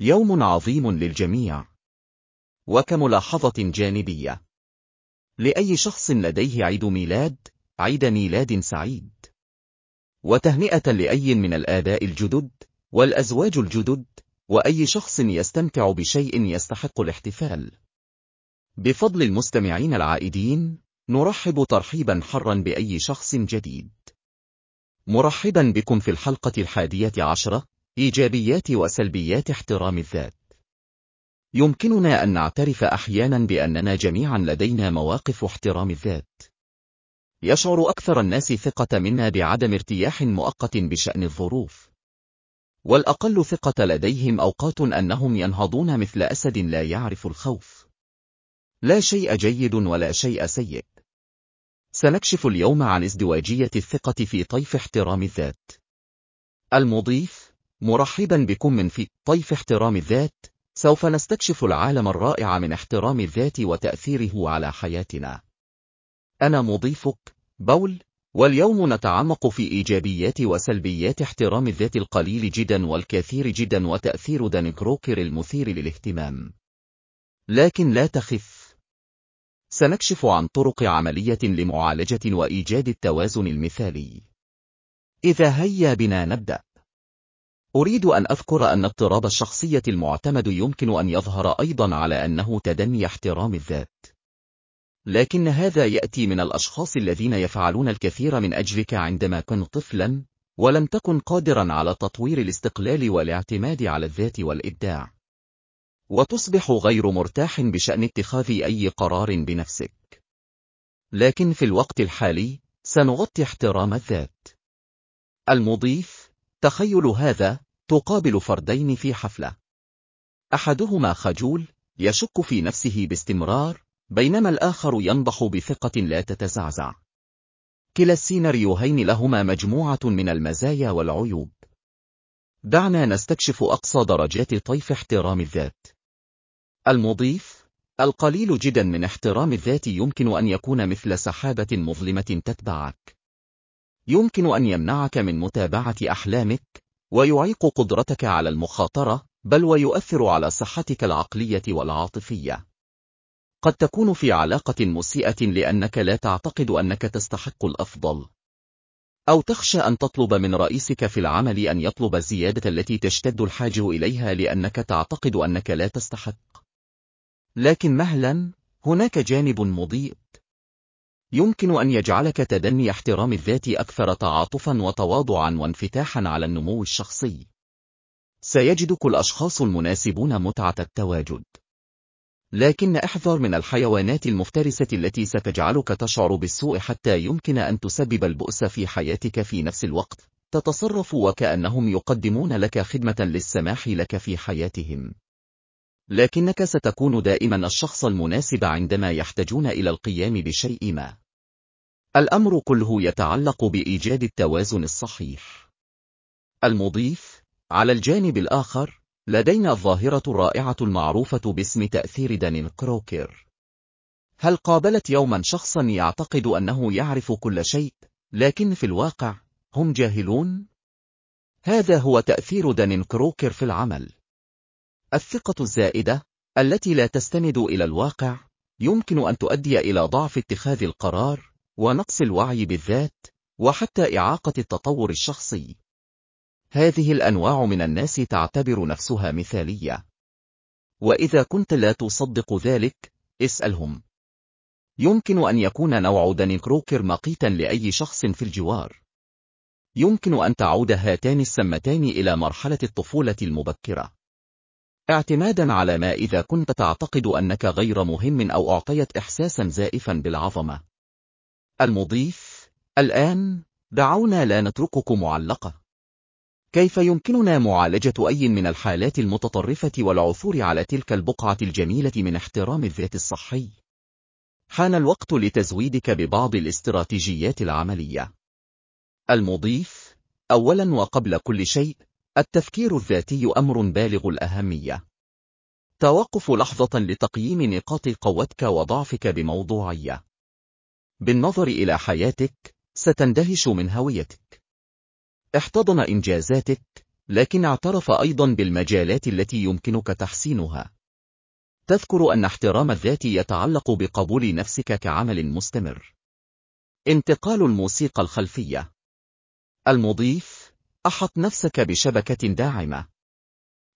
يوم عظيم للجميع. وكملاحظة جانبية. لأي شخص لديه عيد ميلاد، عيد ميلاد سعيد. وتهنئة لأي من الآباء الجدد، والأزواج الجدد، وأي شخص يستمتع بشيء يستحق الاحتفال. بفضل المستمعين العائدين، نرحب ترحيبا حرا بأي شخص جديد. مرحبا بكم في الحلقة الحادية عشرة، إيجابيات وسلبيات احترام الذات. يمكننا أن نعترف أحيانا بأننا جميعا لدينا مواقف احترام الذات. يشعر أكثر الناس ثقة منا بعدم ارتياح مؤقت بشأن الظروف. والأقل ثقة لديهم أوقات أنهم ينهضون مثل أسد لا يعرف الخوف. لا شيء جيد ولا شيء سيء. سنكشف اليوم عن ازدواجية الثقة في طيف احترام الذات. المضيف مرحبا بكم من في طيف احترام الذات سوف نستكشف العالم الرائع من احترام الذات وتأثيره على حياتنا. أنا مضيفك بول واليوم نتعمق في إيجابيات وسلبيات احترام الذات القليل جدا والكثير جدا وتأثير دان كروكر المثير للاهتمام. لكن لا تخف. سنكشف عن طرق عملية لمعالجة وإيجاد التوازن المثالي. إذا هيا بنا نبدأ. أريد أن أذكر أن اضطراب الشخصية المعتمد يمكن أن يظهر أيضا على أنه تدني احترام الذات. لكن هذا يأتي من الأشخاص الذين يفعلون الكثير من أجلك عندما كنت طفلا، ولم تكن قادرا على تطوير الاستقلال والاعتماد على الذات والإبداع. وتصبح غير مرتاح بشأن اتخاذ أي قرار بنفسك. لكن في الوقت الحالي، سنغطي احترام الذات. المضيف، تخيل هذا، تقابل فردين في حفلة. أحدهما خجول، يشك في نفسه باستمرار، بينما الآخر ينضح بثقة لا تتزعزع. كلا السيناريوهين لهما مجموعة من المزايا والعيوب. دعنا نستكشف أقصى درجات طيف احترام الذات. المضيف القليل جدا من احترام الذات يمكن أن يكون مثل سحابة مظلمة تتبعك. يمكن أن يمنعك من متابعة أحلامك، ويعيق قدرتك على المخاطرة، بل ويؤثر على صحتك العقلية والعاطفية. قد تكون في علاقة مسيئة لأنك لا تعتقد أنك تستحق الأفضل. أو تخشى أن تطلب من رئيسك في العمل أن يطلب الزيادة التي تشتد الحاجة إليها لأنك تعتقد أنك لا تستحق. لكن مهلا، هناك جانب مضيء. يمكن أن يجعلك تدني احترام الذات أكثر تعاطفا وتواضعا وانفتاحا على النمو الشخصي. سيجدك الأشخاص المناسبون متعة التواجد. لكن احذر من الحيوانات المفترسة التي ستجعلك تشعر بالسوء حتى يمكن أن تسبب البؤس في حياتك في نفس الوقت، تتصرف وكأنهم يقدمون لك خدمة للسماح لك في حياتهم. لكنك ستكون دائما الشخص المناسب عندما يحتاجون إلى القيام بشيء ما. الأمر كله يتعلق بإيجاد التوازن الصحيح. المضيف، على الجانب الآخر، لدينا الظاهرة الرائعة المعروفة باسم تأثير دانين كروكر. هل قابلت يوما شخصا يعتقد أنه يعرف كل شيء، لكن في الواقع، هم جاهلون؟ هذا هو تأثير دانين كروكر في العمل. الثقة الزائدة، التي لا تستند إلى الواقع، يمكن أن تؤدي إلى ضعف اتخاذ القرار، ونقص الوعي بالذات، وحتى إعاقة التطور الشخصي. هذه الأنواع من الناس تعتبر نفسها مثالية. وإذا كنت لا تصدق ذلك، اسألهم. يمكن أن يكون نوع داني كروكر مقيتا لأي شخص في الجوار. يمكن أن تعود هاتان السمتان إلى مرحلة الطفولة المبكرة. اعتمادا على ما إذا كنت تعتقد أنك غير مهم أو أعطيت إحساسا زائفا بالعظمة. المضيف الآن دعونا لا نتركك معلقة. كيف يمكننا معالجة أي من الحالات المتطرفة والعثور على تلك البقعة الجميلة من احترام الذات الصحي؟ حان الوقت لتزويدك ببعض الاستراتيجيات العملية. المضيف أولا وقبل كل شيء التفكير الذاتي أمر بالغ الأهمية. توقف لحظة لتقييم نقاط قوتك وضعفك بموضوعية. بالنظر إلى حياتك، ستندهش من هويتك. احتضن إنجازاتك، لكن اعترف أيضا بالمجالات التي يمكنك تحسينها. تذكر أن احترام الذات يتعلق بقبول نفسك كعمل مستمر. انتقال الموسيقى الخلفية المضيف أحط نفسك بشبكة داعمة.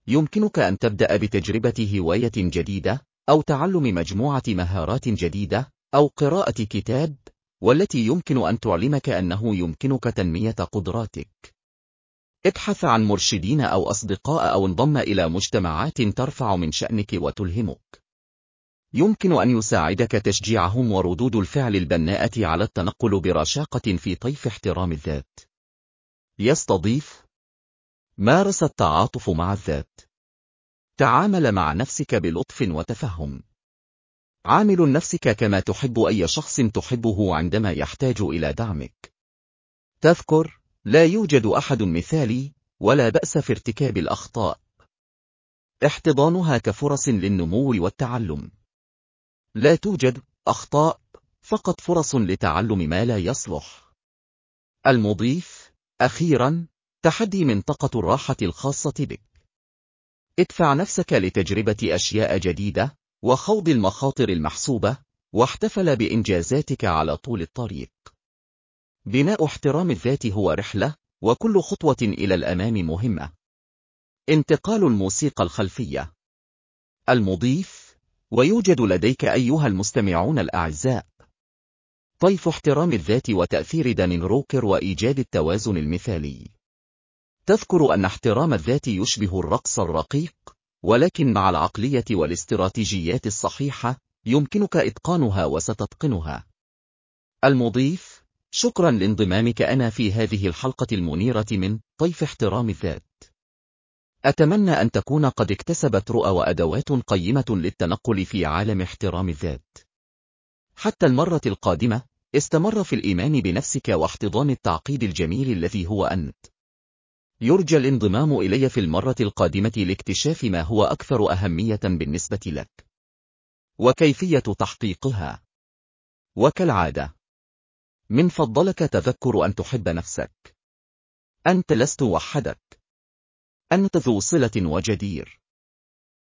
يمكنك أن تبدأ بتجربة هواية جديدة، أو تعلم مجموعة مهارات جديدة، أو قراءة كتاب، والتي يمكن أن تعلمك أنه يمكنك تنمية قدراتك. ابحث عن مرشدين أو أصدقاء أو انضم إلى مجتمعات ترفع من شأنك وتلهمك. يمكن أن يساعدك تشجيعهم وردود الفعل البناءة على التنقل برشاقة في طيف احترام الذات. يستضيف مارس التعاطف مع الذات. تعامل مع نفسك بلطف وتفهم. عامل نفسك كما تحب أي شخص تحبه عندما يحتاج إلى دعمك. تذكر لا يوجد أحد مثالي ولا بأس في ارتكاب الأخطاء. احتضانها كفرص للنمو والتعلم. لا توجد أخطاء فقط فرص لتعلم ما لا يصلح. المضيف أخيرا تحدي منطقة الراحة الخاصة بك. ادفع نفسك لتجربة أشياء جديدة وخوض المخاطر المحسوبة واحتفل بإنجازاتك على طول الطريق. بناء احترام الذات هو رحلة وكل خطوة إلى الأمام مهمة. انتقال الموسيقى الخلفية المضيف ويوجد لديك أيها المستمعون الأعزاء طيف احترام الذات وتأثير دانين روكر وإيجاد التوازن المثالي. تذكر أن احترام الذات يشبه الرقص الرقيق ولكن مع العقلية والاستراتيجيات الصحيحة يمكنك إتقانها وستتقنها. المضيف شكرا لانضمامك أنا في هذه الحلقة المنيرة من طيف احترام الذات. أتمنى أن تكون قد اكتسبت رؤى وأدوات قيمة للتنقل في عالم احترام الذات. حتى المرة القادمة استمر في الإيمان بنفسك واحتضان التعقيد الجميل الذي هو أنت. يرجى الانضمام إلي في المرة القادمة لاكتشاف ما هو أكثر أهمية بالنسبة لك. وكيفية تحقيقها. وكالعادة. من فضلك تذكر أن تحب نفسك. أنت لست وحدك. أنت ذو صلة وجدير.